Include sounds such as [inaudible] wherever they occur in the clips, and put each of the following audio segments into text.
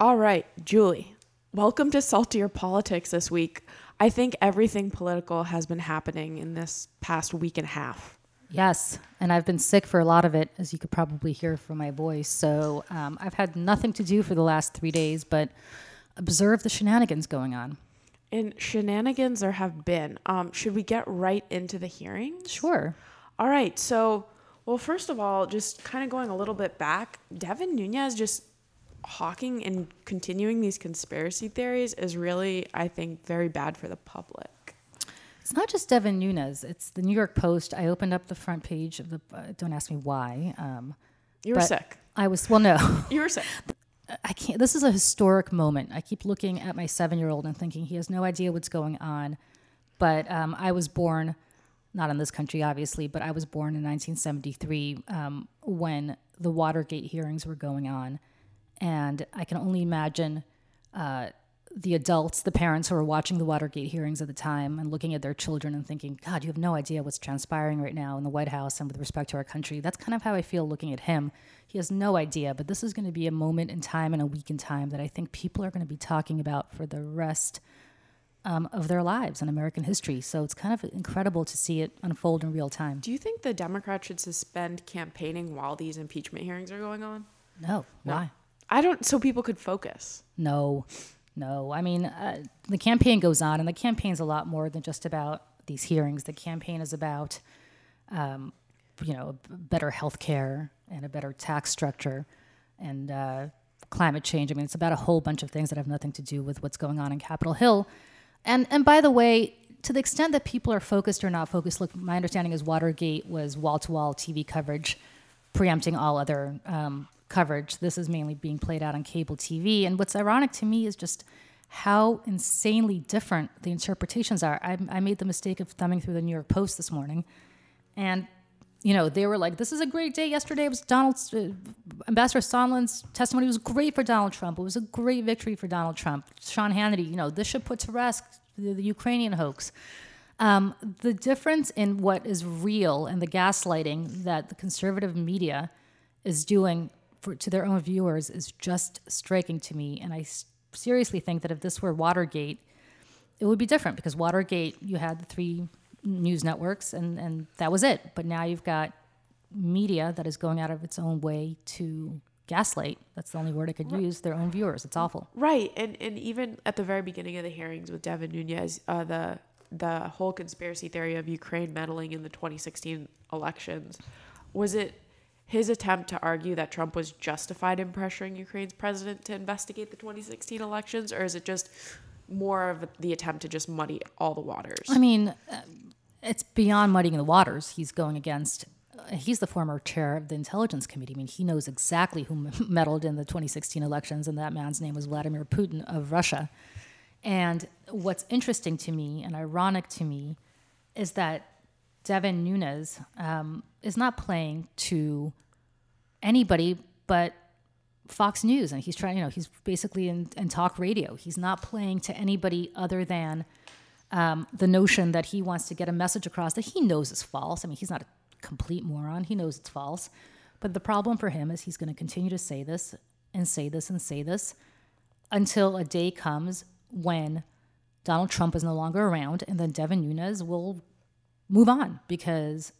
All right, Julie, welcome to Saltier Politics this week. I think everything political has been happening in this past week and a half. Yes, and I've been sick for a lot of it, as you could probably hear from my voice. So um, I've had nothing to do for the last three days but observe the shenanigans going on. And shenanigans there have been. Um, should we get right into the hearings? Sure. All right. So, well, first of all, just kind of going a little bit back, Devin Nunes just hawking and continuing these conspiracy theories is really, I think, very bad for the public. It's not just Devin Nunes. It's the New York Post. I opened up the front page of the. Uh, don't ask me why. Um, You were sick. I was well. No, You were sick. [laughs] I can't. This is a historic moment. I keep looking at my seven-year-old and thinking he has no idea what's going on. But um, I was born, not in this country, obviously, but I was born in 1973 um, when the Watergate hearings were going on, and I can only imagine uh, the adults, the parents who were watching the Watergate hearings at the time and looking at their children and thinking, God, you have no idea what's transpiring right now in the White House and with respect to our country. That's kind of how I feel looking at him. He has no idea, but this is going to be a moment in time and a week in time that I think people are going to be talking about for the rest um, of their lives in American history. So it's kind of incredible to see it unfold in real time. Do you think the Democrats should suspend campaigning while these impeachment hearings are going on? No, why? I don't, so people could focus. No, no. I mean, uh, the campaign goes on, and the campaign's a lot more than just about these hearings. The campaign is about, um, you know, better health care and a better tax structure and uh, climate change. I mean, it's about a whole bunch of things that have nothing to do with what's going on in Capitol Hill. And and by the way, to the extent that people are focused or not focused, look, my understanding is Watergate was wall to wall TV coverage, preempting all other um, coverage. This is mainly being played out on cable TV. And what's ironic to me is just how insanely different the interpretations are. I, I made the mistake of thumbing through the New York Post this morning, and you know they were like, "This is a great day." Yesterday was Donald's uh, Ambassador Sondland's testimony was great for Donald Trump. It was a great victory for Donald Trump. Sean Hannity, you know, this should put to rest the, the Ukrainian hoax. Um, the difference in what is real and the gaslighting that the conservative media is doing for, to their own viewers is just striking to me. And I s- seriously think that if this were Watergate, it would be different because Watergate, you had the three news networks and, and that was it. But now you've got media that is going out of its own way to gaslight. That's the only word I could use. Their own viewers. It's awful. Right, and and even at the very beginning of the hearings with Devin Nunes, uh, the the whole conspiracy theory of Ukraine meddling in the 2016 elections, was it his attempt to argue that Trump was justified in pressuring Ukraine's president to investigate the 2016 elections, or is it just more of the attempt to just muddy all the waters? I mean, uh, it's beyond muddying the waters. He's going against. Uh, he's the former chair of the Intelligence Committee. I mean, he knows exactly who [laughs] meddled in the 2016 elections, and that man's name was Vladimir Putin of Russia. And what's interesting to me and ironic to me is that Devin Nunes um, is not playing to anybody but Fox News, and he's trying. You know, he's basically in, in talk radio. He's not playing to anybody other than um, the notion that he wants to get a message across that he knows is false. I mean, he's not a complete moron. He knows it's false. But the problem for him is he's going to continue to say this and say this and say this until a day comes when Donald Trump is no longer around, and then Devin Nunes will move on because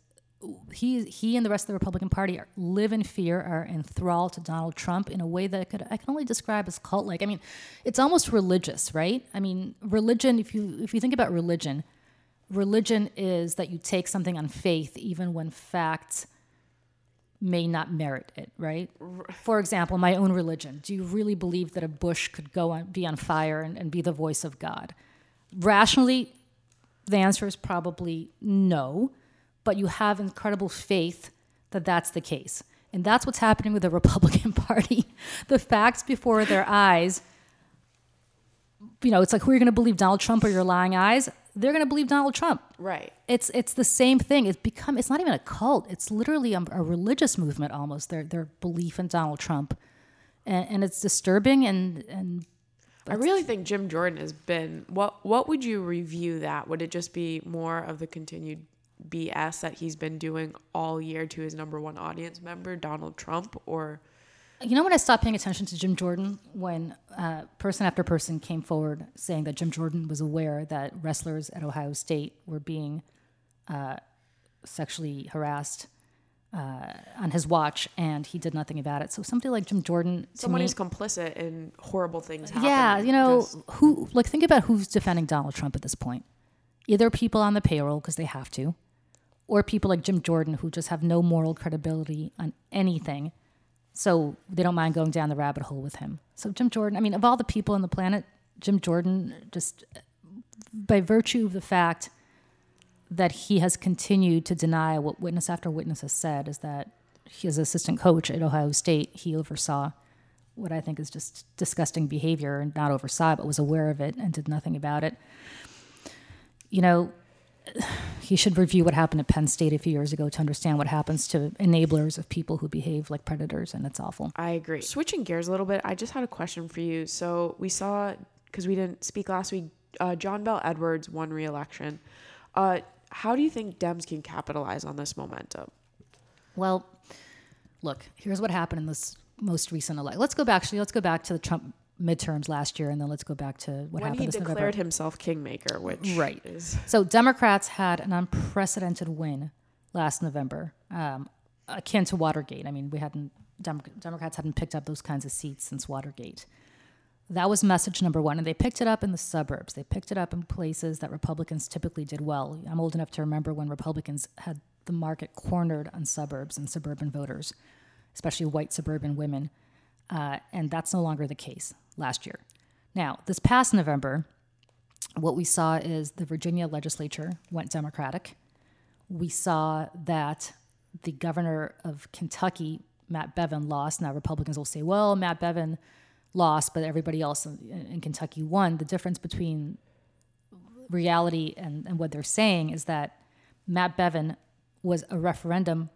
he he and the rest of the Republican Party are, live in fear, are enthralled to Donald Trump in a way that I could I can only describe as cult like. I mean, it's almost religious, right? I mean, religion. If you if you think about religion, religion is that you take something on faith, even when facts may not merit it, right? For example, my own religion. Do you really believe that a bush could go on, be on fire and, and be the voice of God? Rationally, the answer is probably no, but you have incredible faith that that's the case. And that's what's happening with the [laughs] Republican Party. The facts before their eyes, you know, it's like who are you going to believe, Donald Trump or your lying eyes? They're going to believe Donald Trump. right. It's it's the same thing. It's become it's not even a cult. It's literally a, a religious movement almost. Their their belief in Donald Trump, and, and it's disturbing. And and I really think Jim Jordan has been. What What would you review that? Would it just be more of the continued BS that he's been doing all year to his number one audience member, Donald Trump, or You know when I stopped paying attention to Jim Jordan when uh, person after person came forward saying that Jim Jordan was aware that wrestlers at Ohio State were being uh, sexually harassed uh, on his watch, and he did nothing about it. So somebody like Jim Jordan, someone me, who's complicit in horrible things happening. yeah, you know Just- who like think about who's defending Donald Trump at this point. Either people on the payroll because they have to, or people like Jim Jordan who just have no moral credibility on anything, so they don't mind going down the rabbit hole with him. So Jim Jordan, I mean, of all the people on the planet, Jim Jordan just by virtue of the fact that he has continued to deny what witness after witness has said is that his assistant coach at Ohio State, he oversaw what I think is just disgusting behavior and not oversaw but was aware of it and did nothing about it. You know, he should review what happened at Penn State a few years ago to understand what happens to enablers of people who behave like predators, and it's awful. I agree. Switching gears a little bit, I just had a question for you. So we saw because we didn't speak last week. Uh, John Bel Edwards won re-election. Uh, how do you think Dems can capitalize on this momentum? Well, look, here's what happened in this most recent election. Let's go back. Actually, let's go back to the Trump midterms last year, and then let's go back to what when happened he this declared November. himself kingmaker, which Right. is So Democrats had an unprecedented win last November, um, akin to Watergate. I mean, we hadn't Dem- Democrats hadn't picked up those kinds of seats since Watergate. That was message number one, and they picked it up in the suburbs. They picked it up in places that Republicans typically did well. I'm old enough to remember when Republicans had the market cornered on suburbs and suburban voters, especially white suburban women, uh, and that's no longer the case last year. Now, this past November, what we saw is the Virginia legislature went Democratic. We saw that the governor of Kentucky, Matt Bevin, lost. Now, Republicans will say, well, Matt Bevin lost, but everybody else in, in Kentucky won. The difference between reality and, and what they're saying is that Matt Bevin was a referendum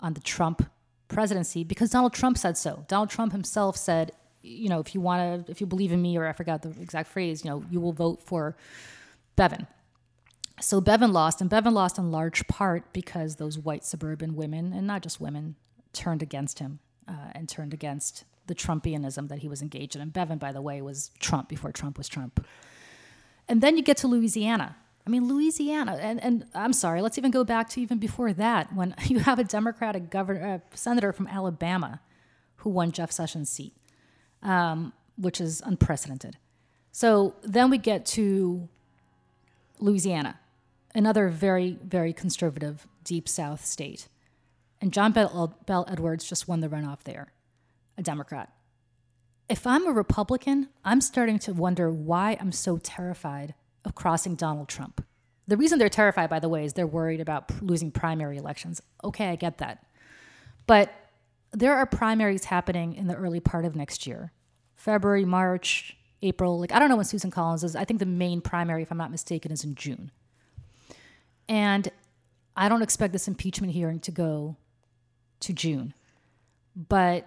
on the Trump presidency because Donald Trump said so. Donald Trump himself said, you know, if you want to, if you believe in me, or I forgot the exact phrase, you know, you will vote for Bevin. So Bevin lost, and Bevin lost in large part because those white suburban women, and not just women, turned against him uh, and turned against the Trumpianism that he was engaged in. And Bevin, by the way, was Trump before Trump was Trump. And then you get to Louisiana. I mean, Louisiana, and, and I'm sorry, let's even go back to even before that when [laughs] you have a Democratic governor, uh, senator from Alabama who won Jeff Sessions' seat, um, which is unprecedented. So then we get to Louisiana, another very, very conservative, deep South state. And John Bel, Bel Edwards just won the runoff there, a Democrat. If I'm a Republican, I'm starting to wonder why I'm so terrified of crossing Donald Trump. The reason they're terrified, by the way, is they're worried about losing primary elections. Okay, I get that. But there are primaries happening in the early part of next year February, March, April. Like, I don't know when Susan Collins is. I think the main primary, if I'm not mistaken, is in June. And I don't expect this impeachment hearing to go to June. But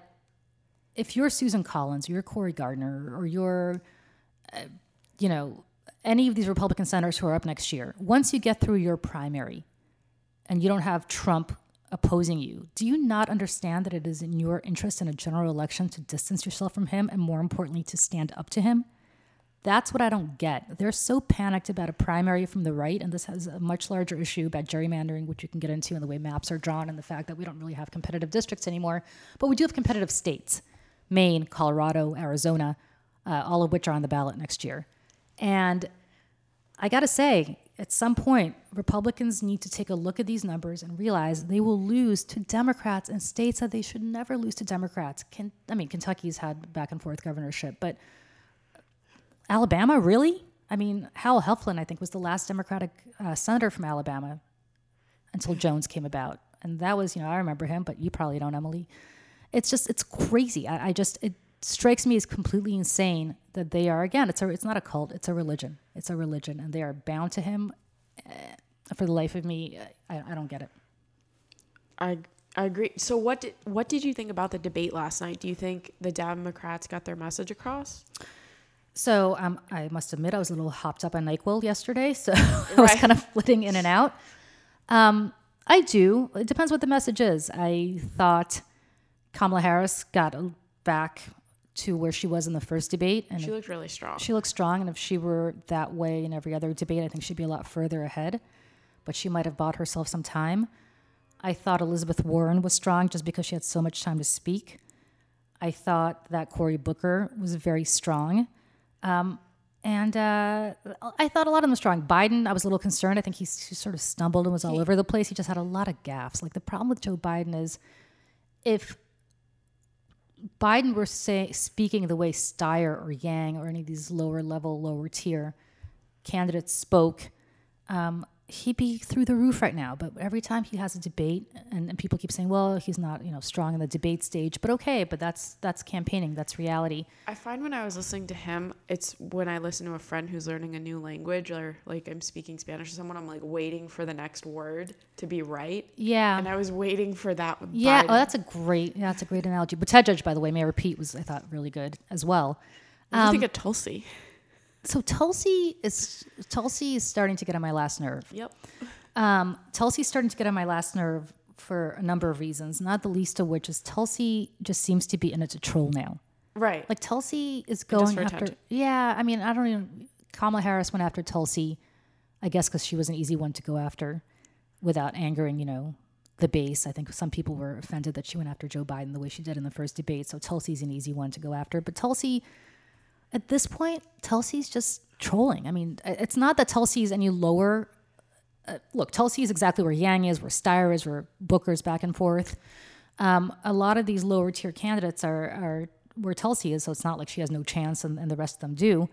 if you're Susan Collins, you're Cory Gardner, or you're, uh, you know, any of these Republican senators who are up next year, once you get through your primary and you don't have Trump opposing you, do you not understand that it is in your interest in a general election to distance yourself from him and more importantly, to stand up to him? That's what I don't get. They're so panicked about a primary from the right, and this has a much larger issue about gerrymandering, which you can get into and the way maps are drawn and the fact that we don't really have competitive districts anymore. But we do have competitive states Maine, Colorado, Arizona, uh, all of which are on the ballot next year. And I got to say, at some point, Republicans need to take a look at these numbers and realize they will lose to Democrats in states that they should never lose to Democrats. Can, I mean, Kentucky's had back and forth governorship, but Alabama, really? I mean, Hal Heflin, I think, was the last Democratic uh, senator from Alabama until Jones came about. And that was, you know, I remember him, but you probably don't, Emily. It's just, it's crazy. I, I just, it strikes me as completely insane that they are, again, it's, a, it's not a cult, it's a religion. It's a religion, and they are bound to him. Uh, for the life of me, I, I don't get it. I I agree. So what did what did you think about the debate last night? Do you think the Democrats got their message across? So um, I must admit, I was a little hopped up on NyQuil yesterday, [laughs] so I was kind of flitting in and out. Um, I do. It depends what the message is. I thought Kamala Harris got back to where she was in the first debate, and She looked really strong. she looked strong. And if she were that way in every other debate, I think she'd be a lot further ahead. But she might have bought herself some time. I thought Elizabeth Warren was strong just because she had so much time to speak. I thought that Cory Booker was very strong. Um, and uh, I thought a lot of them were strong. Biden, I was a little concerned. I think he, he sort of stumbled and was all over the place. He just had a lot of gaffes. Like the problem with Joe Biden is if Biden were say, speaking the way Steyer or Yang or any of these lower level, lower tier candidates spoke, um, he'd be through the roof right now. But every time he has a debate, and, and people keep saying, "Well, he's not, you know, strong in the debate stage," but okay, but that's that's campaigning, that's reality. I find when I was listening to him, it's when I listen to a friend who's learning a new language or like I'm speaking Spanish to someone, I'm like waiting for the next word to be right. Yeah, And I was waiting for that yeah. Biden. Oh, that's a great, yeah, that's a great analogy. But Buttigieg, by the way, may I repeat, was, I thought, really good as well. What do you um, think of Tulsi? So Tulsi is Tulsi is starting to get on my last nerve. Yep. Um, Tulsi's starting to get on my last nerve for a number of reasons, not the least of which is Tulsi just seems to be in it to troll now. Right. Like Tulsi is going for after. attention. Yeah, I mean, I don't even. Kamala Harris went after Tulsi, I guess, because she was an easy one to go after, without angering, you know, the base. I think some people were offended that she went after Joe Biden the way she did in the first debate. So Tulsi's an easy one to go after. But Tulsi, at this point, Tulsi's just trolling. I mean, it's not that Tulsi's any lower. Uh, look, Tulsi is exactly where Yang is, where Steyer is, where Booker's back and forth. Um, a lot of these lower tier candidates are, are where Tulsi is, so it's not like she has no chance and, and the rest of them do.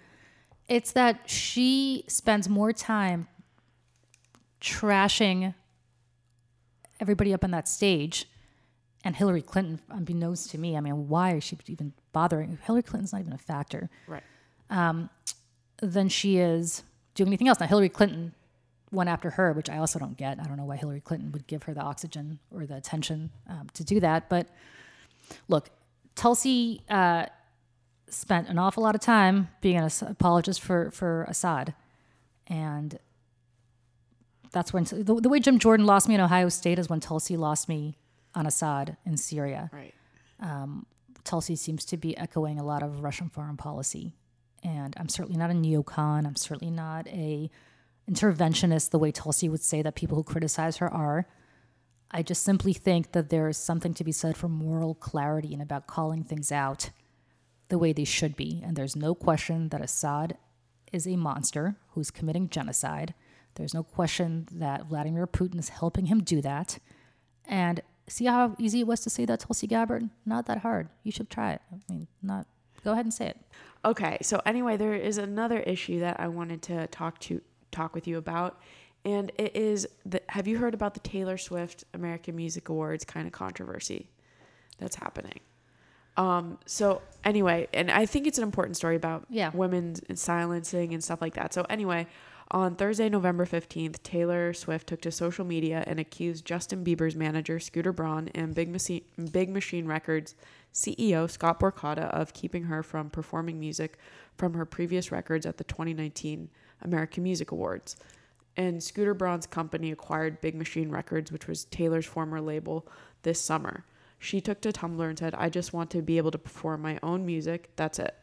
It's that she spends more time trashing everybody up on that stage and Hillary Clinton, unbeknownst to me, I mean, why is she even bothering? Hillary Clinton's not even a factor right. than she is doing anything else. Now, Hillary Clinton went after her, which I also don't get. I don't know why Hillary Clinton would give her the oxygen or the attention um, to do that. But look, Tulsi uh, spent an awful lot of time being an apologist for, for Assad. And that's when the, the way Jim Jordan lost me in Ohio State is when Tulsi lost me on Assad in Syria. Right. Tulsi seems to be echoing a lot of Russian foreign policy. And I'm certainly not a neocon. I'm certainly not a interventionist the way Tulsi would say that people who criticize her are. I just simply think that there is something to be said for moral clarity and about calling things out the way they should be. And there's no question that Assad is a monster who's committing genocide. There's no question that Vladimir Putin is helping him do that. And see how easy it was to say that, Tulsi Gabbard? Not that hard. You should try it. I mean, not. Go ahead and say it. Okay, so anyway, there is another issue that I wanted to talk to talk with you about, and it is the, have you heard about the Taylor Swift American Music Awards kind of controversy that's happening? Um, so anyway, and I think it's an important story about Yeah. women silencing and stuff like that. So anyway, on Thursday, November 15th, Taylor Swift took to social media and accused Justin Bieber's manager, Scooter Braun, and Big Machine, Big Machine Records CEO, Scott Borchetta, of keeping her from performing music from her previous records at the 2019 American Music Awards. And Scooter Braun's company acquired Big Machine Records, which was Taylor's former label, this summer. She took to Tumblr and said, I just want to be able to perform my own music. That's it.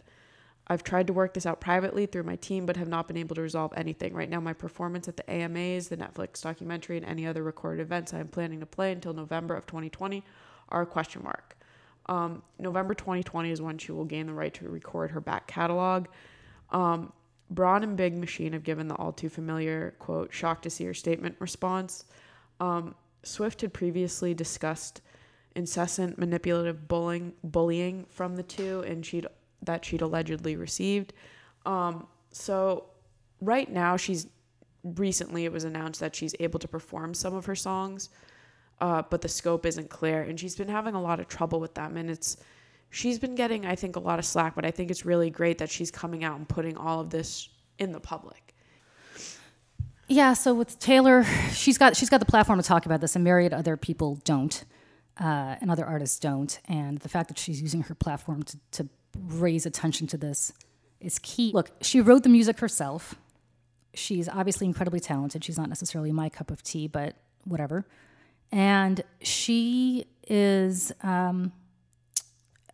I've tried to work this out privately through my team, but have not been able to resolve anything. Right now, my performance at the AMAs, the Netflix documentary, and any other recorded events I am planning to play until November of 2020 are a question mark. Um, November 2020 is when she will gain the right to record her back catalog. Um, Braun and Big Machine have given the all too familiar, quote, shocked to see her statement response. Um, Swift had previously discussed incessant manipulative bullying, bullying from the two, and she'd that she'd allegedly received. Um, so right now, she's recently it was announced that she's able to perform some of her songs, uh, but the scope isn't clear, and she's been having a lot of trouble with them. And it's she's been getting, I think, a lot of slack, but I think it's really great that she's coming out and putting all of this in the public. Yeah, so with Taylor, she's got she's got the platform to talk about this, and myriad other people don't, uh, and other artists don't. And the fact that she's using her platform to, to raise attention to this is key. Look, she wrote the music herself. She's obviously incredibly talented. She's not necessarily my cup of tea, but whatever. And she is, um,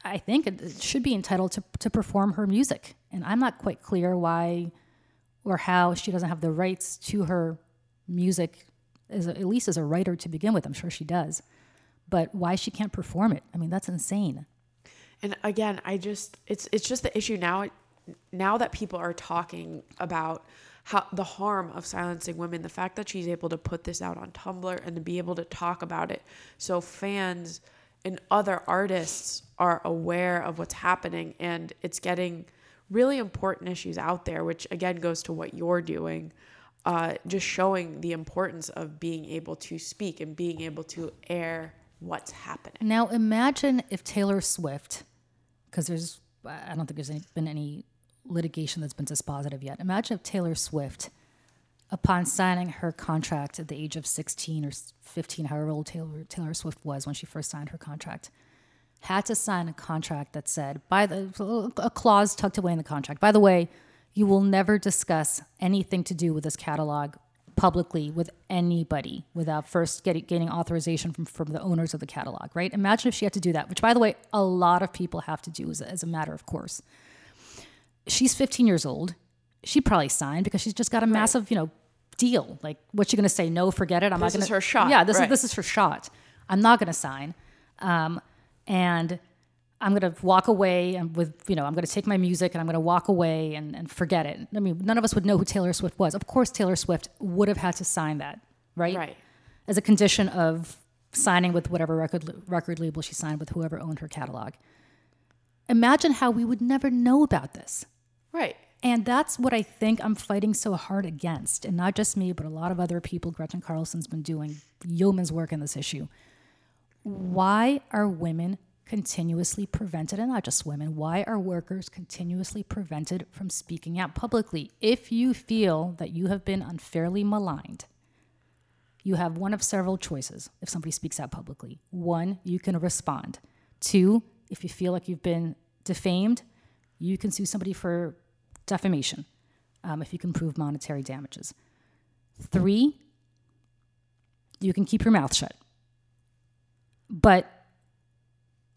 I think, it should be entitled to, to perform her music. And I'm not quite clear why or how she doesn't have the rights to her music, as a, at least as a writer to begin with. I'm sure she does. But why she can't perform it? I mean, that's insane. And again, I just it's it's just the issue now now that people are talking about how the harm of silencing women, the fact that she's able to put this out on Tumblr and to be able to talk about it so fans and other artists are aware of what's happening and it's getting really important issues out there, which again goes to what you're doing. Uh, just showing the importance of being able to speak and being able to air what's happening. Now imagine if Taylor Swift, because there's, I don't think there's any, been any litigation that's been dispositive yet. Imagine if Taylor Swift, upon signing her contract at the age of 16 or 15, however old Taylor, Taylor Swift was when she first signed her contract, had to sign a contract that said, by the a clause tucked away in the contract. By the way, you will never discuss anything to do with this catalog publicly with anybody without first getting, getting authorization from, from the owners of the catalog, right? Imagine if she had to do that, which, by the way, a lot of people have to do as, as a matter of course. She's 15 years old. She probably signed because she's just got a massive, you know, deal. Like, what's she going to say? No, forget it. I'm This not going is her shot, Yeah, this right. is this is her shot. I'm not going to sign, um, and I'm going to walk away and with you know I'm going to take my music and I'm going to walk away and, and forget it. I mean, none of us would know who Taylor Swift was. Of course, Taylor Swift would have had to sign that, right? Right. As a condition of signing with whatever record record label she signed with, whoever owned her catalog. Imagine how we would never know about this. Right. And that's what I think I'm fighting so hard against. And not just me, but a lot of other people. Gretchen Carlson's been doing yeoman's work in this issue. Why are women continuously prevented, and not just women, why are workers continuously prevented from speaking out publicly? If you feel that you have been unfairly maligned, you have one of several choices if somebody speaks out publicly. One, you can respond. Two, if you feel like you've been defamed, you can sue somebody for defamation um, if you can prove monetary damages. Three, you can keep your mouth shut. But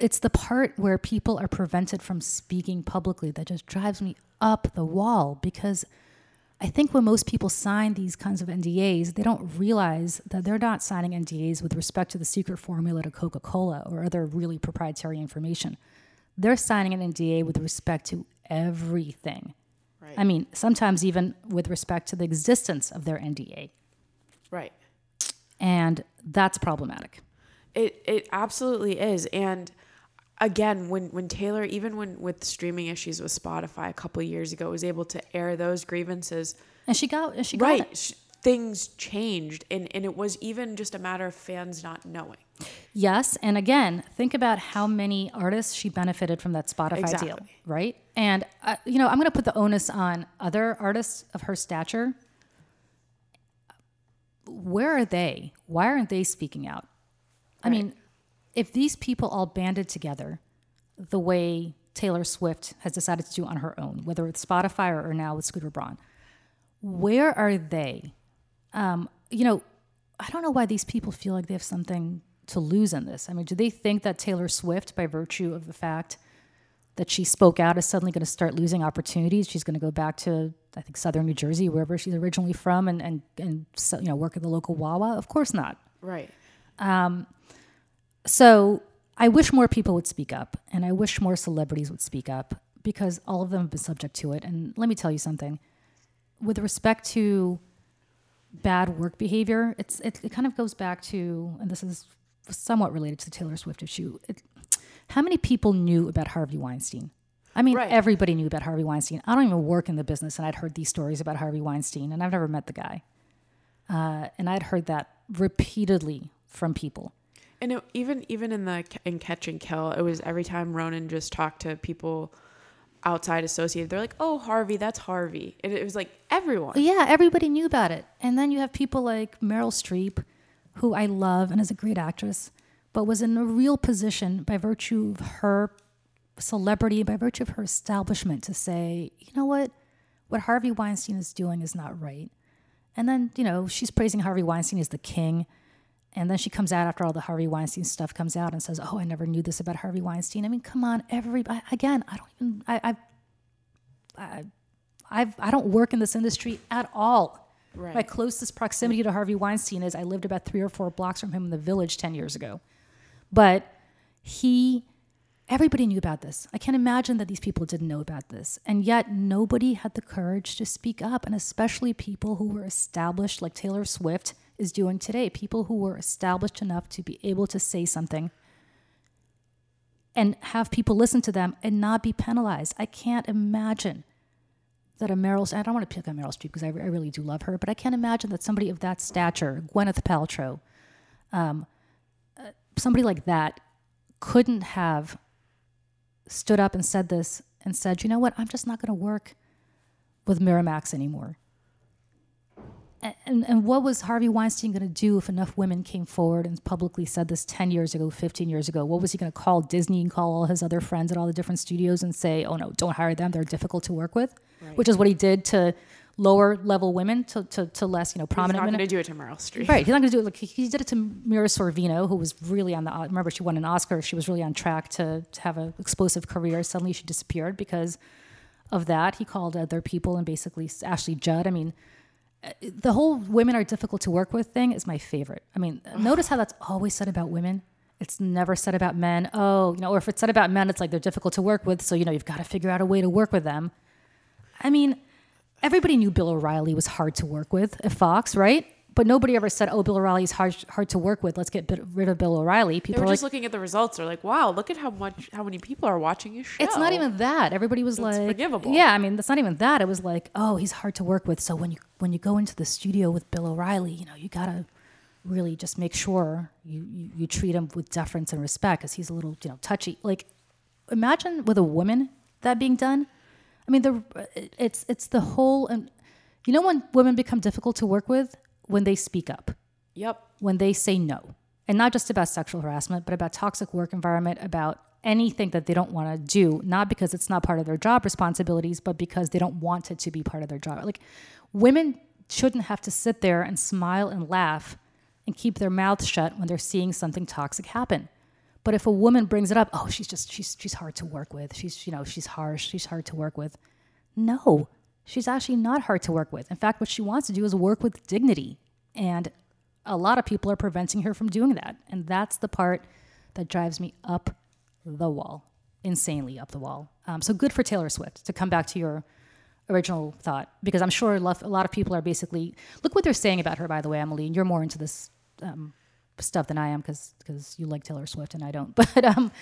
it's the part where people are prevented from speaking publicly that just drives me up the wall because I think when most people sign these kinds of NDAs, they don't realize that they're not signing NDAs with respect to the secret formula to Coca Cola or other really proprietary information. They're signing an NDA with respect to everything. Right. I mean, sometimes even with respect to the existence of their NDA. Right. And that's problematic. It it absolutely is. And again, when when Taylor, even when with streaming issues with Spotify a couple of years ago, was able to air those grievances, And she got, and she got right? it. Things changed, and and it was even just a matter of fans not knowing. Yes, and again, think about how many artists she benefited from that Spotify deal, right? And uh, you know, I'm going to put the onus on other artists of her stature. Where are they? Why aren't they speaking out? I mean, if these people all banded together the way Taylor Swift has decided to do on her own, whether it's Spotify or, or now with Scooter Braun, where are they? Um, you know, I don't know why these people feel like they have something to lose in this. I mean, do they think that Taylor Swift, by virtue of the fact that she spoke out, is suddenly going to start losing opportunities? She's going to go back to, I think, southern New Jersey, wherever she's originally from, and and and you know work at the local Wawa? Of course not. Right. So I wish more people would speak up, and I wish more celebrities would speak up because all of them have been subject to it. And let me tell you something: with respect to bad work behavior, it's it, it kind of goes back to, and this is somewhat related to the Taylor Swift issue. It, how many people knew about Harvey Weinstein? I mean, Right. everybody knew about Harvey Weinstein. I don't even work in the business, and I'd heard these stories about Harvey Weinstein, and I've never met the guy. Uh, and I'd heard that repeatedly from people. And it, even even in the in Catch and Kill, it was every time Ronan just talked to people outside associated, they're like, "Oh, Harvey, that's Harvey," and it was like everyone. Yeah, everybody knew about it. And then you have people like Meryl Streep, who I love and is a great actress, but was in a real position by virtue of her celebrity, by virtue of her establishment to say, you know what? What Harvey Weinstein is doing is not right. And then, you know, she's praising Harvey Weinstein as the king. And then she comes out after all the Harvey Weinstein stuff comes out and says, "Oh, I never knew this about Harvey Weinstein." I mean, come on, everybody. Again, I don't even. I, I, I, I've, I don't work in this industry at all. Right. My closest proximity to Harvey Weinstein is I lived about three or four blocks from him in the village 10 years ago. But he, everybody knew about this. I can't imagine that these people didn't know about this. And yet nobody had the courage to speak up, and especially people who were established, like Taylor Swift is doing today, people who were established enough to be able to say something and have people listen to them and not be penalized. I can't imagine that a Meryl, I don't want to pick on Meryl Streep because I, I, really do love her, but I can't imagine that somebody of that stature, Gwyneth Paltrow, um, uh, somebody like that couldn't have stood up and said this and said, you know what, I'm just not going to work with Miramax anymore. And, and what was Harvey Weinstein going to do if enough women came forward and publicly said this 10 years ago, 15 years ago? What was he going to call Disney and call all his other friends at all the different studios and say, oh no, don't hire them, they're difficult to work with? Right. Which is what he did to lower level women to, to, to less, you know, prominent women He's not going to do it to Meryl Streep. Right. He's not going to do it. Like he did it to Mira Sorvino, who was really on the, remember she won an Oscar. She was really on track to, to have an explosive career. Suddenly she disappeared because of that. He called other people and basically Ashley Judd. I mean, the whole women are difficult to work with thing is my favorite. I mean, notice how that's always said about women. It's never said about men. Oh, you know, or if it's said about men, it's like they're difficult to work with. So, you know, you've got to figure out a way to work with them. I mean, everybody knew Bill O'Reilly was hard to work with at Fox, right? But nobody ever said, "Oh, Bill O'Reilly's hard hard to work with. Let's get rid of Bill O'Reilly." People they were just like, looking at the results. They're like, "Wow, look at how much how many people are watching his show." It's not even that. Everybody was like, forgivable. Yeah, I mean, that's not even that. It was like, "Oh, he's hard to work with." So when you when you go into the studio with Bill O'Reilly, you know, you gotta really just make sure you you, you treat him with deference and respect because he's a little you know touchy. Like, imagine with a woman that being done. I mean, the it's it's the whole and you know when women become difficult to work with when they speak up. Yep. When they say no. And not just about sexual harassment, but about toxic work environment, about anything that they don't want to do, not because it's not part of their job responsibilities, but because they don't want it to be part of their job. Like women shouldn't have to sit there and smile and laugh and keep their mouths shut when they're seeing something toxic happen. But if a woman brings it up, oh, she's just she's she's hard to work with. She's you know, she's harsh, she's hard to work with. No. She's actually not hard to work with. In fact, what she wants to do is work with dignity. And a lot of people are preventing her from doing that. And that's the part that drives me up the wall, insanely up the wall. Um, so good for Taylor Swift to come back to your original thought, because I'm sure a lot of people are basically look what they're saying about her. By the way, Emily, and you're more into this um, stuff than I am because because you like Taylor Swift and I don't. [laughs] But um,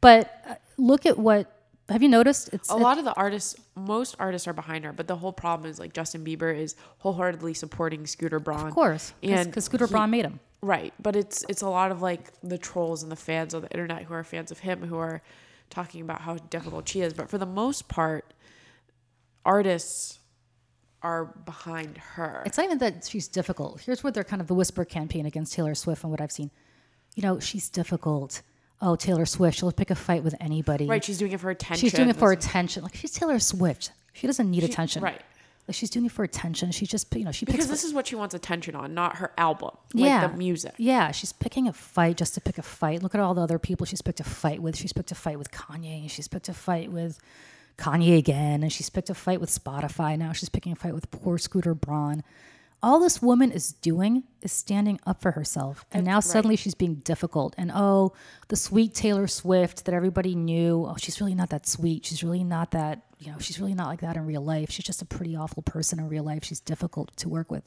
but uh, look at what have you noticed? It's a it, lot of the artists. Most artists are behind her, but the whole problem is like Justin Bieber is wholeheartedly supporting Scooter Braun. Of course, and because Scooter he, Braun made him. Right, but it's it's a lot of like the trolls and the fans on the internet who are fans of him who are talking about how difficult she is. But for the most part, artists are behind her. It's not even that she's difficult. Here's what they're kind of the whisper campaign against Taylor Swift and what I've seen. You know, she's difficult oh Taylor Swift, she'll pick a fight with anybody. Right, she's doing it for attention. She's doing it for attention. Like she's Taylor Swift. She doesn't need she, attention. Right. Like she's doing it for attention. She just you know she because this is what she wants attention on, not her album. Like yeah, the music. Yeah, she's picking a fight just to pick a fight. Look at all the other people she's picked a fight with. She's picked a fight with Kanye. And she's picked a fight with Kanye again, and she's picked a fight with Spotify. Now she's picking a fight with poor Scooter Braun all this woman is doing is standing up for herself. And now suddenly she's being difficult. And oh, the sweet Taylor Swift that everybody knew, oh, she's really not that sweet. She's really not that, you know, she's really not like that in real life. She's just a pretty awful person in real life. She's difficult to work with.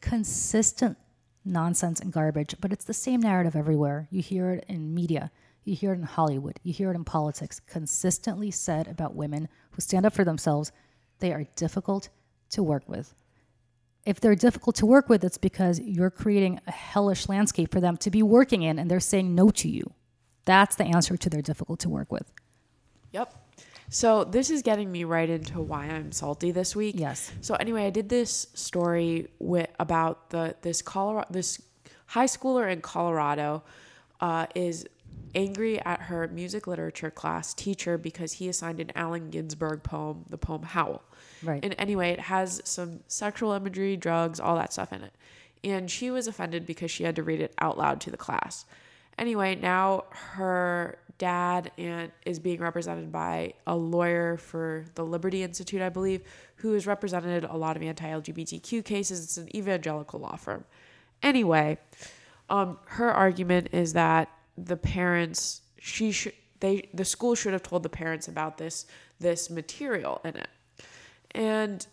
Consistent nonsense and garbage, but it's the same narrative everywhere. You hear it in media, you hear it in Hollywood, you hear it in politics, consistently said about women who stand up for themselves. They are difficult to work with if they're difficult to work with, it's because you're creating a hellish landscape for them to be working in and they're saying no to you. That's the answer to they're difficult to work with. Yep. So this is getting me right into why I'm salty this week. Yes. So anyway, I did this story with about the this Colorado this high schooler in Colorado uh, is angry at her music literature class teacher because he assigned an Allen Ginsberg poem, the poem Howl. Right. And anyway, it has some sexual imagery, drugs, all that stuff in it. and she was offended because she had to read it out loud to the class. Anyway, now her dad and is being represented by a lawyer for the Liberty Institute, I believe, who has represented a lot of anti-LGBTQ cases. It's an evangelical law firm. Anyway, um, her argument is that the parents she should they the school should have told the parents about this this material in it. And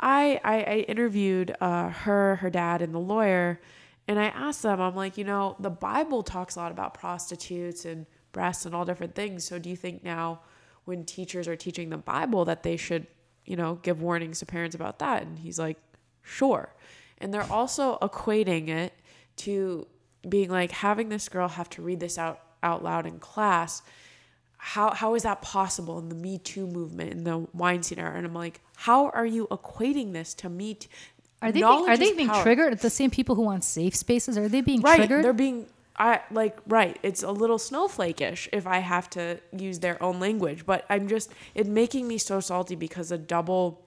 i i, I interviewed uh, her her dad and the lawyer and i asked them i'm like you know the bible talks a lot about prostitutes and breasts and all different things. So do you think now when teachers are teaching the bible that they should you know give warnings to parents about that? And he's like sure. And they're also equating it to being like having this girl have to read this out out loud in class how how is that possible in the me too movement in the weinstein era and i'm like how are you equating this to me Too? Are they being, are they being power. triggered? The same people who want safe spaces are they being right triggered? they're being i like right it's a little snowflake-ish if i have to use their own language but i'm just it making me so salty because the double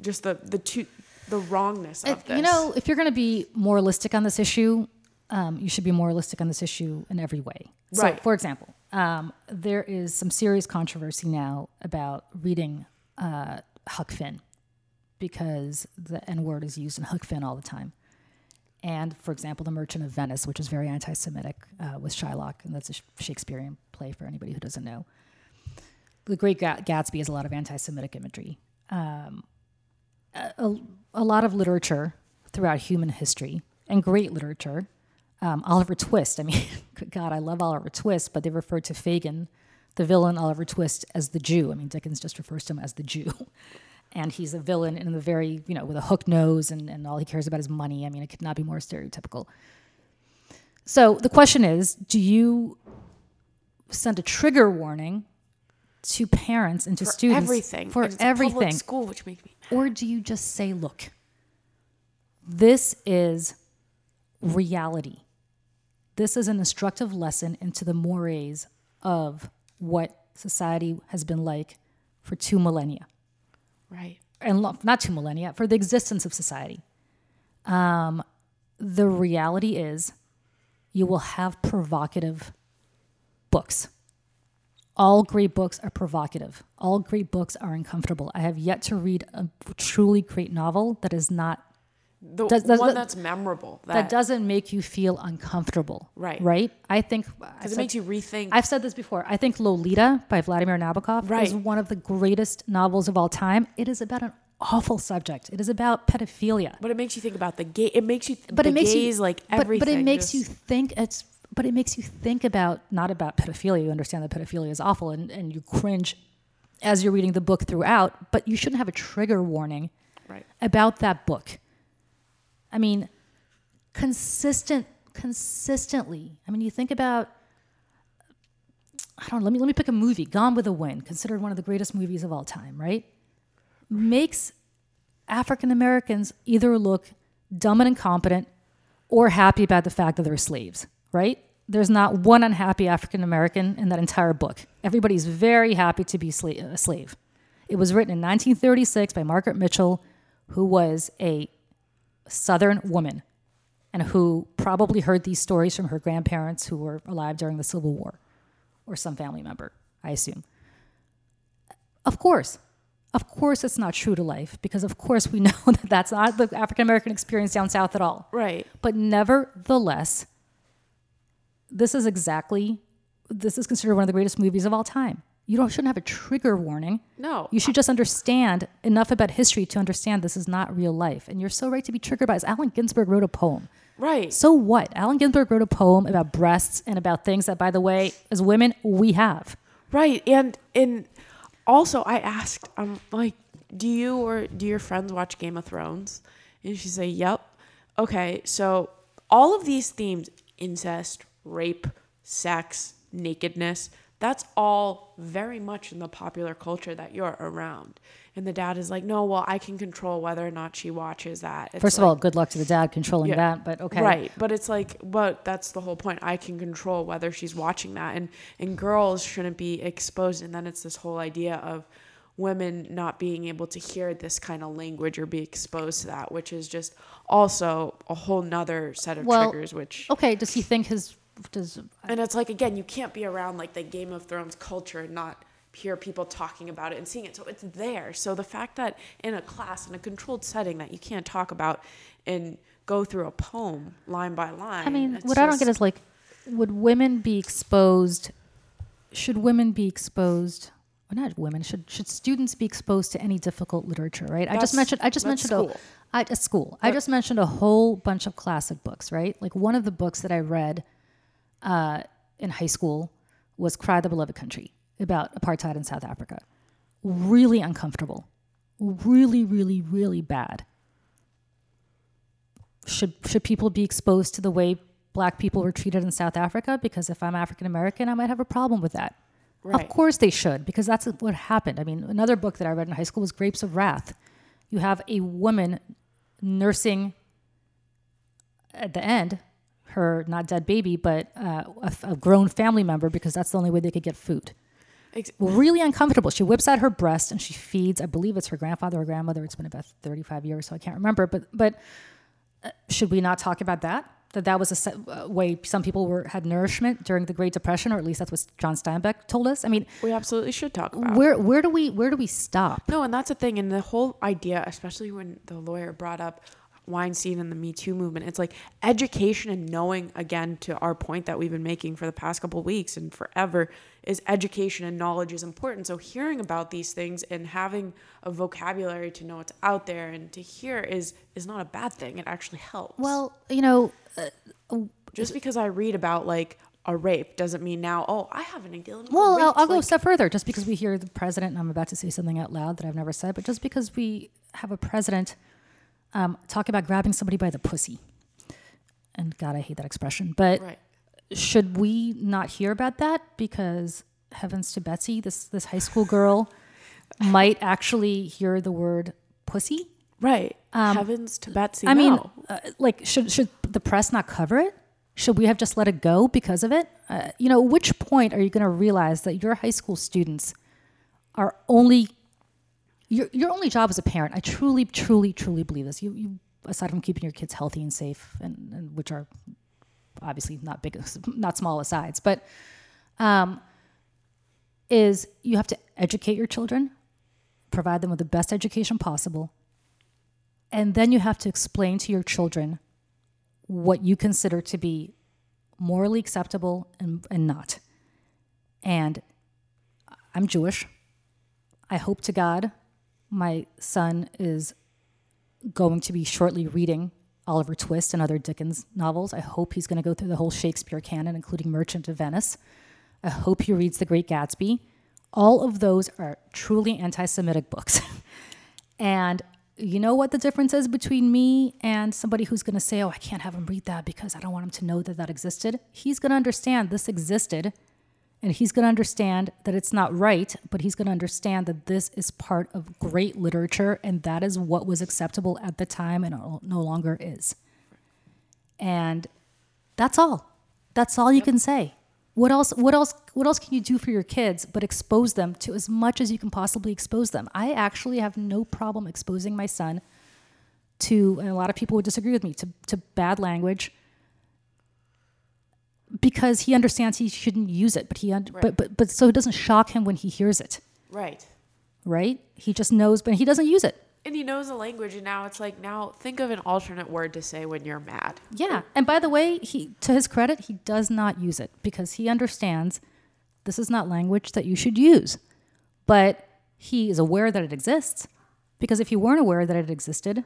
just the the two the wrongness of If- this You know, if you're going to be moralistic on this issue, um, you should be moralistic on this issue in every way. So, Right. for example, um, there is some serious controversy now about reading uh, Huck Finn because the N word is used in Huck Finn all the time. And, for example, The Merchant of Venice, which is very anti Semitic, uh, with Shylock, and that's a Shakespearean play for anybody who doesn't know. The Great Gatsby has a lot of anti Semitic imagery a, a lot of literature throughout human history and great literature. Um, Oliver Twist. I mean, [laughs] good God, I love Oliver Twist, but they refer to Fagin, the villain Oliver Twist, as the Jew. I mean, Dickens just refers to him as the Jew. [laughs] And he's a villain in the very, you know, with a hook nose and, and all he cares about is money. I mean, it could not be more stereotypical. So the question is do you send a trigger warning to parents and to for students everything for it's everything school which makes me mad. or do you just say, look, this is reality? This is an instructive lesson into the mores of what society has been like for two millennia, right and lo- not two millennia, for the existence of society. Um, the reality is, you will have provocative books. All great books are provocative. All great books are uncomfortable. I have yet to read a truly great novel that is not the Does- does- one that- that's memorable that that doesn't make you feel uncomfortable. Right. Right? I think uh, because it makes you rethink I've said this before. I think Lolita by Vladimir Nabokov Right. is one of the greatest novels of all time. It is about an awful subject. It is about pedophilia. But it makes you think about the gay. It makes you. But it makes gays, you like but, everything. But it makes just- you think it's. But it makes you think about not about pedophilia. You understand that pedophilia is awful, and, and you cringe as you're reading the book throughout. But you shouldn't have a trigger warning right. about that book. I mean, consistent, consistently. I mean, you think about. I don't. Let me let me pick a movie. Gone with the Wind, considered one of the greatest movies of all time, right? Makes African Americans either look dumb and incompetent or happy about the fact that they're slaves, right? There's not one unhappy African American in that entire book. Everybody's very happy to be sla- a slave. It was written in 1936 by Margaret Mitchell, who was a Southern woman and who probably heard these stories from her grandparents who were alive during the Civil War or some family member, I assume. Of course, of course, it's not true to life because, of course, we [laughs] know that that's not the African American experience down south at all. Right. But nevertheless, this is exactly this is considered one of the greatest movies of all time. You don't shouldn't have a trigger warning. No. You should just understand enough about history to understand this is not real life. And you're so right to be triggered by this. Allen Ginsberg wrote a poem. Right. So what? Allen Ginsberg wrote a poem about breasts and about things that, by the way, as women, we have. Right. And and also I asked, I'm like, do you or do your friends watch Game of Thrones? And she said, Yep. Okay, so all of these themes, incest, rape, sex, nakedness, that's all very much in the popular culture that you're around. And the dad is like, No, well, I can control whether or not she watches that. It's First of like- all, good luck to the dad controlling Yeah. that, but okay. Right, but it's like, but that's the whole point. I can control whether she's watching that, and and girls shouldn't be exposed. And then it's this whole idea of, women not being able to hear this kind of language or be exposed to that, which is just also a whole nother set of Well, triggers, which Okay, does he think his does and it's like again, you can't be around like the Game of Thrones culture and not hear people talking about it and seeing it. So it's there. So the fact that in a class in a controlled setting that you can't talk about and go through a poem line by line. I mean, what I don't get is like, would women be exposed? Should women be exposed? Well, not women. Should should students be exposed to any difficult literature? Right. I just mentioned. I just mentioned school. a, I, at school. I just mentioned a whole bunch of classic books. Right. Like one of the books that I read uh, in high school was "Cry the Beloved Country" about apartheid in South Africa. Really uncomfortable. Really, really, really bad should should people be exposed to the way black people were treated in South Africa? Because if I'm African American, I might have a problem with that. Right. Of course they should, because that's what happened. I mean, another book that I read in high school was Grapes of Wrath. You have a woman nursing at the end her not dead baby, but uh, a, a grown family member because that's the only way they could get food. Ex- Really uncomfortable. She whips out her breast and she feeds. I believe it's her grandfather or grandmother. It's been about thirty-five years, so I can't remember. But but uh, should we not talk about that? That that was a se- uh, way some people were had nourishment during the Great Depression, or at least that's what John Steinbeck told us. I mean, we absolutely should talk about. where where do we where do we stop? No, and that's the thing. And the whole idea, especially when the lawyer brought up Weinstein and the Me Too movement, it's like education and knowing, again, to our point that we've been making for the past couple of weeks and forever, is education and knowledge is important. So hearing about these things and having a vocabulary to know what's out there and to hear is is not a bad thing. It actually helps. Well, you know, uh, uh, just because I read about like a rape doesn't mean now, oh, I haven't been dealing with Well, rape. I'll, I'll go a step further. Just because we hear the president, and I'm about to say something out loud that I've never said, but just because we have a president um, talk about grabbing somebody by the pussy, and God, I hate that expression, but Right. should we not hear about that? Because heavens to Betsy, this this high school girl [laughs] might actually hear the word pussy. Right. Heavens to Betsy. Um, I mean, uh, like, should should the press not cover it? Should we have just let it go because of it? Uh, you know, which point are you going to realize that your high school students are only your your only job as a parent? I truly, truly, truly believe this. You, you aside from keeping your kids healthy and safe, and, and which are obviously not big, [laughs] not small asides, but um, is you have to educate your children, provide them with the best education possible, and then you have to explain to your children what you consider to be morally acceptable and, and not. And I'm Jewish. I hope to God my son is going to be shortly reading Oliver Twist and other Dickens novels. I hope he's going to go through the whole Shakespeare canon, including Merchant of Venice. I hope he reads The Great Gatsby. All of those are truly anti Semitic books. [laughs] and you know what the difference is between me and somebody who's going to say, oh, I can't have him read that because I don't want him to know that that existed? He's going to understand this existed and he's going to understand that it's not right, but he's going to understand that this is part of great literature and that is what was acceptable at the time and no- longer is. And that's all. That's all you can say. What else what else what else can you do for your kids but expose them to as much as you can possibly expose them? I actually have no problem exposing my son to and a lot of people would disagree with me to to bad language because he understands he shouldn't use it, but he un- but but but so it doesn't shock him when he hears it, right. right? He just knows, but he doesn't use it. And he knows the language, and now it's like, now think of an alternate word to say when you're mad. Yeah. And by the way, he to his credit, he does not use it because he understands this is not language that you should use. But he is aware that it exists because if he weren't aware that it existed,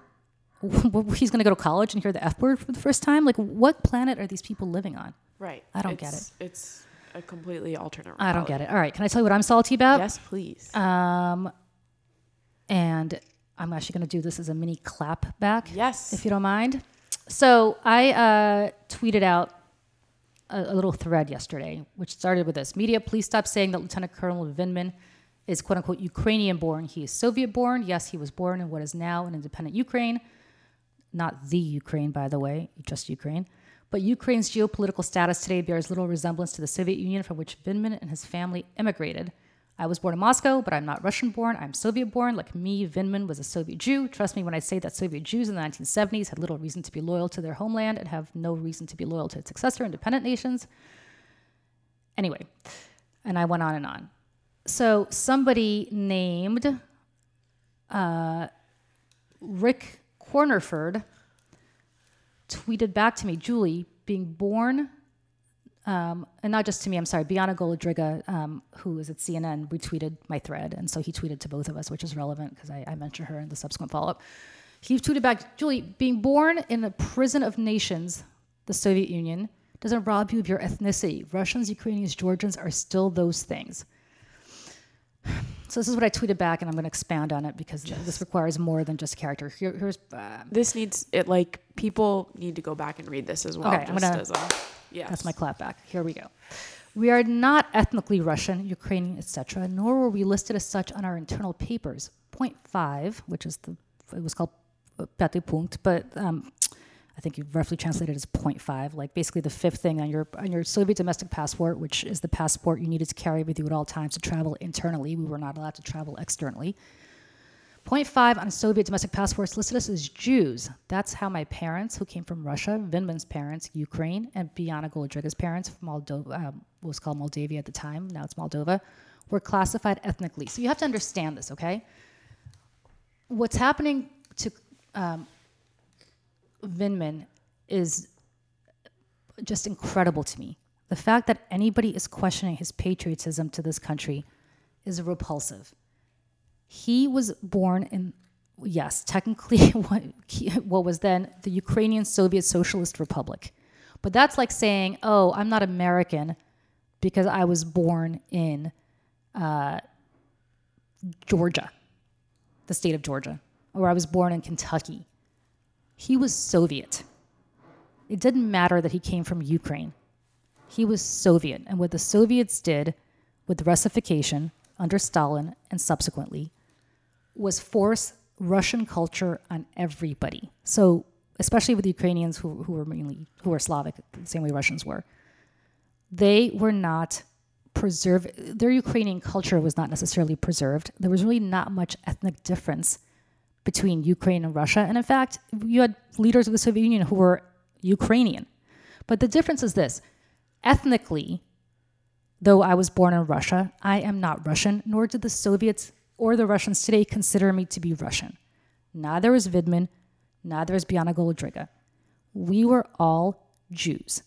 [laughs] he's going to go to college and hear the F word for the first time. Like, what planet are these people living on? Right. I don't get it. It's a completely alternate I don't get it. All right. Can I tell you what I'm salty about? Yes, please. Um, and I'm actually going to do this as a mini clap back. yes. if you don't mind. So I uh, tweeted out a, a little thread yesterday, which started with this: Media, please stop saying that Lieutenant Colonel Vindman is "quote unquote" Ukrainian-born. He is Soviet-born. Yes, he was born in what is now an independent Ukraine, not the Ukraine, by the way, just Ukraine. But Ukraine's geopolitical status today bears little resemblance to the Soviet Union, from which Vindman and his family immigrated. I was born in Moscow, but I'm not Russian born. I'm Soviet born. Like me, Vindman was a Soviet Jew. Trust me when I say that Soviet Jews in the 1970s had little reason to be loyal to their homeland and have no reason to be loyal to its successor, independent nations. Anyway, and I went on and on. So somebody named uh, Rick Cornerford tweeted back to me, Julie, being born um, and not just to me, I'm sorry, Bianna Golodryga, um, who is at CNN, retweeted my thread. And so he tweeted to both of us, which is relevant because I, I mentioned her in the subsequent follow up. He tweeted back, Julie, being born in a prison of nations, the Soviet Union, doesn't rob you of your ethnicity. Russians, Ukrainians, Georgians are still those things. So this is what I tweeted back, and I'm going to expand on it because yes. this requires more than just character. Here, here's uh, this needs it. Like people need to go back and read this as well. Okay, I'm gonna. Yes. That's my clapback. Here we go. We are not ethnically Russian, Ukrainian, etc., nor were we listed as such on our internal papers. Point five, which is the, it was called пятый punkt, but um, I think you roughly translated as point 0.5, like basically the fifth thing on your on your Soviet domestic passport, which is the passport you needed to carry with you at all times to travel internally. We were not allowed to travel externally. Point 0.5 on Soviet domestic passports listed us as Jews. That's how my parents, who came from Russia, Vindman's parents, Ukraine, and Bianna Golodryga's parents from Moldova, um, what was called Moldavia at the time, now it's Moldova, were classified ethnically. So you have to understand this, okay? What's happening to um, Vindman is just incredible to me. The fact that anybody is questioning his patriotism to this country is repulsive. He was born in, yes, technically [laughs] what, what was then the Ukrainian Soviet Socialist Republic. But that's like saying, oh, I'm not American because I was born in uh, Georgia, the state of Georgia, or I was born in Kentucky. He was Soviet. It didn't matter that he came from Ukraine. He was Soviet. And what the Soviets did with Russification under Stalin and subsequently was force Russian culture on everybody. So especially with Ukrainians who, who were mainly who were Slavic, the same way Russians were, they were not preserved. Their Ukrainian culture was not necessarily preserved. There was really not much ethnic difference between Ukraine and Russia. And in fact, you had leaders of the Soviet Union who were Ukrainian. But the difference is this ethnically, though I was born in Russia, I am not Russian, nor did the Soviets or the Russians today consider me to be Russian. Neither is Vindman, neither is Bianna Golodryga. We were all Jews.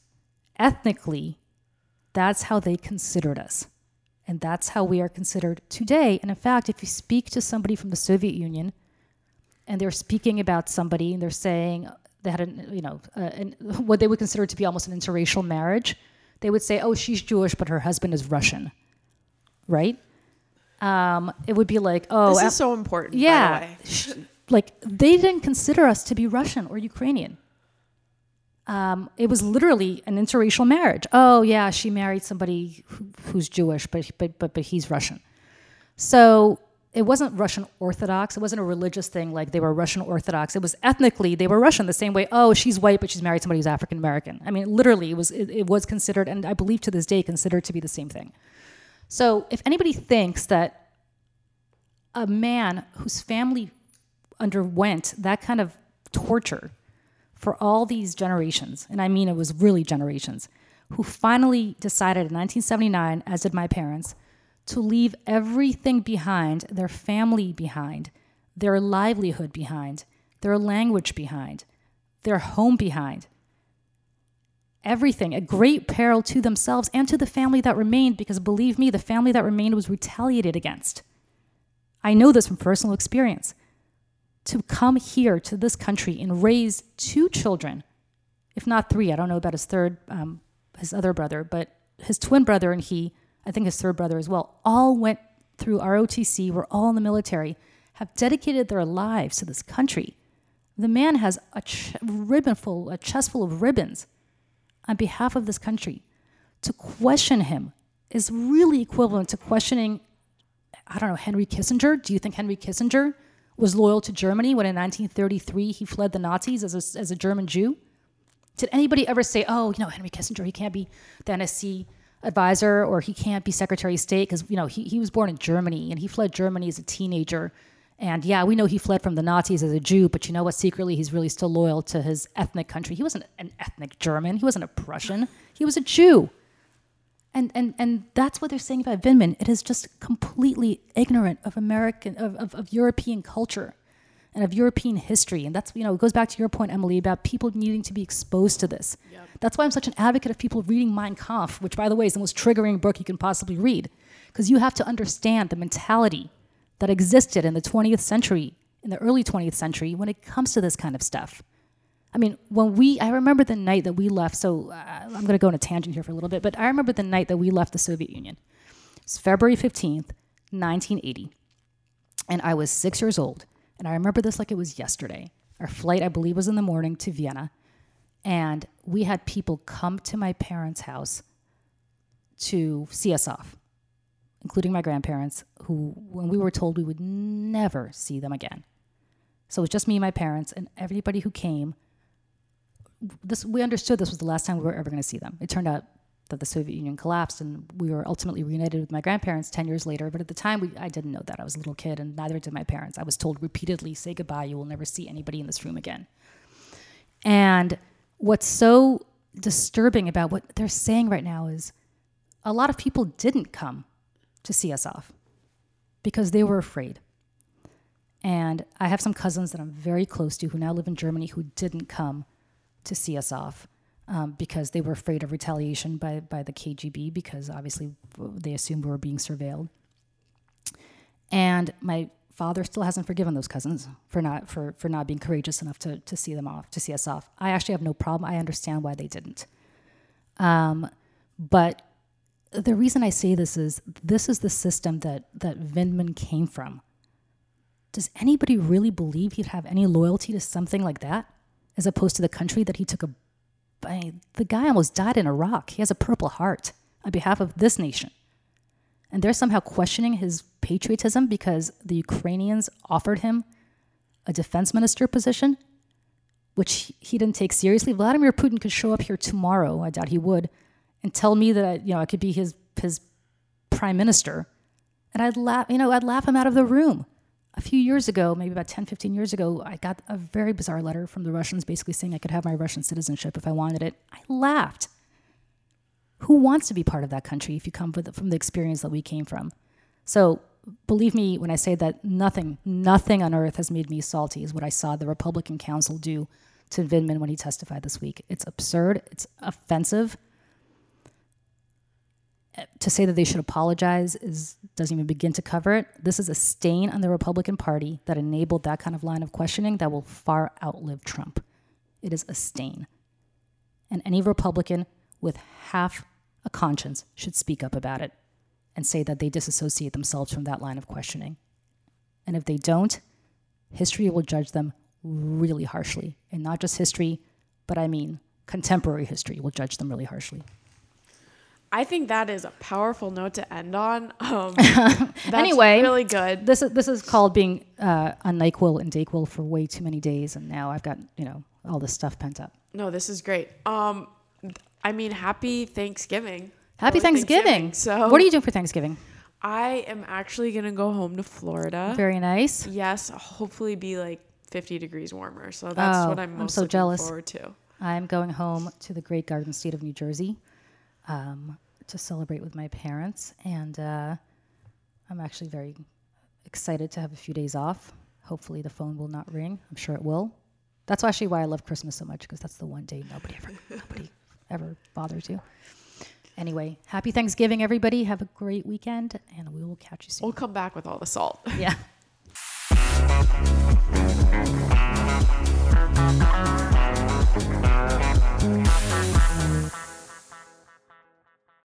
Ethnically, that's how they considered us. And that's how we are considered today. And in fact, if you speak to somebody from the Soviet Union and they're speaking about somebody and they're saying they had, a, you know, an, what they would consider to be almost an interracial marriage, they would say, oh, she's Jewish, but her husband is Russian. Right? um, it would be like, oh, this is so important. Yeah, like they didn't consider us to be Russian or Ukrainian. Um, it was literally an interracial marriage. Oh yeah, she married somebody who, who's Jewish, but but but but he's Russian. So it wasn't Russian Orthodox. It wasn't a religious thing like they were Russian Orthodox. It was ethnically they were Russian the same way. Oh, she's white, but she's married somebody who's African American. I mean, literally, it was it, it was considered, and I believe to this day considered to be the same thing. So if anybody thinks that a man whose family underwent that kind of torture for all these generations, and I mean it was really generations, who finally decided in 1979, as did my parents, to leave everything behind, their family behind, their livelihood behind, their language behind, their home behind, everything, a great peril to themselves and to the family that remained, because believe me, the family that remained was retaliated against. I know this from personal experience. To come here to this country and raise two children, if not three, I don't know about his third, um, his other brother, but his twin brother and he, I think his third brother as well, all went through ROTC, were all in the military, have dedicated their lives to this country. The man has a ch- ribbon full, a chest full of ribbons on behalf of this country. To question him is really equivalent to questioning, I don't know, Henry Kissinger. Do you think Henry Kissinger was loyal to Germany when in 1933 he fled the Nazis as a, as a German Jew? Did anybody ever say, oh, you know, Henry Kissinger, he can't be the NSC advisor or he can't be Secretary of State because you know he, he was born in Germany and he fled Germany as a teenager. And yeah, we know he fled from the Nazis as a Jew, but you know what? Secretly, he's really still loyal to his ethnic country. He wasn't an ethnic German. He wasn't a Prussian. He was a Jew. And, and, and that's what they're saying about Vindman. It is just completely ignorant of American, of, of, of European culture and of European history. And that's, you know, it goes back to your point, Emily, about people needing to be exposed to this. Yep. That's why I'm such an advocate of people reading Mein Kampf, which, by the way, is the most triggering book you can possibly read, because you have to understand the mentality that existed in the 20th century, in the early 20th century, when it comes to this kind of stuff. I mean, when we, I remember the night that we left, so uh, I'm going to go on a tangent here for a little bit, but I remember the night that we left the Soviet Union. It's February 15th, 1980. And I was six years old. And I remember this like it was yesterday. Our flight, I believe, was in the morning to Vienna. And we had people come to my parents' house to see us off, including my grandparents, who, when we were told we would never see them again. So it was just me and my parents, and everybody who came this we understood this was the last time we were ever going to see them. It turned out that the Soviet Union collapsed, and we were ultimately reunited with my grandparents ten years later. But at the time, we, I didn't know that. I was a little kid, and neither did my parents. I was told repeatedly, "Say goodbye. You will never see anybody in this room again." And what's so disturbing about what they're saying right now is a lot of people didn't come to see us off because they were afraid. And I have some cousins that I'm very close to who now live in Germany who didn't come to see us off um, because they were afraid of retaliation by, by the KGB because obviously they assumed we were being surveilled. And my father still hasn't forgiven those cousins for not for, for not being courageous enough to, to see them off, to see us off. I actually have no problem. I understand why they didn't. Um, but the reason I say this is this is the system that that Vindman came from. Does anybody really believe he'd have any loyalty to something like that? as opposed to the country that he took a. I the guy almost died in Iraq. He has a Purple Heart on behalf of this nation. And they're somehow questioning his patriotism because the Ukrainians offered him a defense minister position, which he didn't take seriously. Vladimir Putin could show up here tomorrow, I doubt he would, and tell me that you know I could be his his prime minister, and I'd laugh, you know, I'd laugh him out of the room a few years ago, maybe about 10, 15 years ago, I got a very bizarre letter from the Russians basically saying I could have my Russian citizenship if I wanted it. I laughed. Who wants to be part of that country if you come from the experience that we came from? So believe me when I say that nothing, nothing on earth has made me salty is what I saw the Republican counsel do to Vindman when he testified this week. It's absurd. It's offensive to say that they should apologize is doesn't even begin to cover it. This is a stain on the Republican Party that enabled that kind of line of questioning that will far outlive Trump. It is a stain. And any Republican with half a conscience should speak up about it and say that they disassociate themselves from that line of questioning. And if they don't, history will judge them really harshly. And not just history, but I mean contemporary history will judge them really harshly. I think that is a powerful note to end on. [laughs] Um, anyway, really good. This is this is called being uh, on Nyquil and Dayquil for way too many days, and now I've got you know all this stuff pent up. No, this is great. Um, I mean, happy Thanksgiving. Happy Thanksgiving. Thanksgiving. So, what are you doing for Thanksgiving? I am actually gonna go home to Florida. Very nice. Yes, hopefully be like 50 degrees warmer. So that's oh, what I'm most I'm so jealous. forward to. I'm going home to the great garden state of New Jersey um, to celebrate with my parents. And uh, I'm actually very excited to have a few days off. Hopefully, the phone will not ring. I'm sure it will. That's actually why I love Christmas so much because that's the one day nobody ever [laughs] nobody ever bothers you. Anyway, happy Thanksgiving, everybody. Have a great weekend, and we will catch you soon. We'll come back with all the salt. Yeah. [laughs]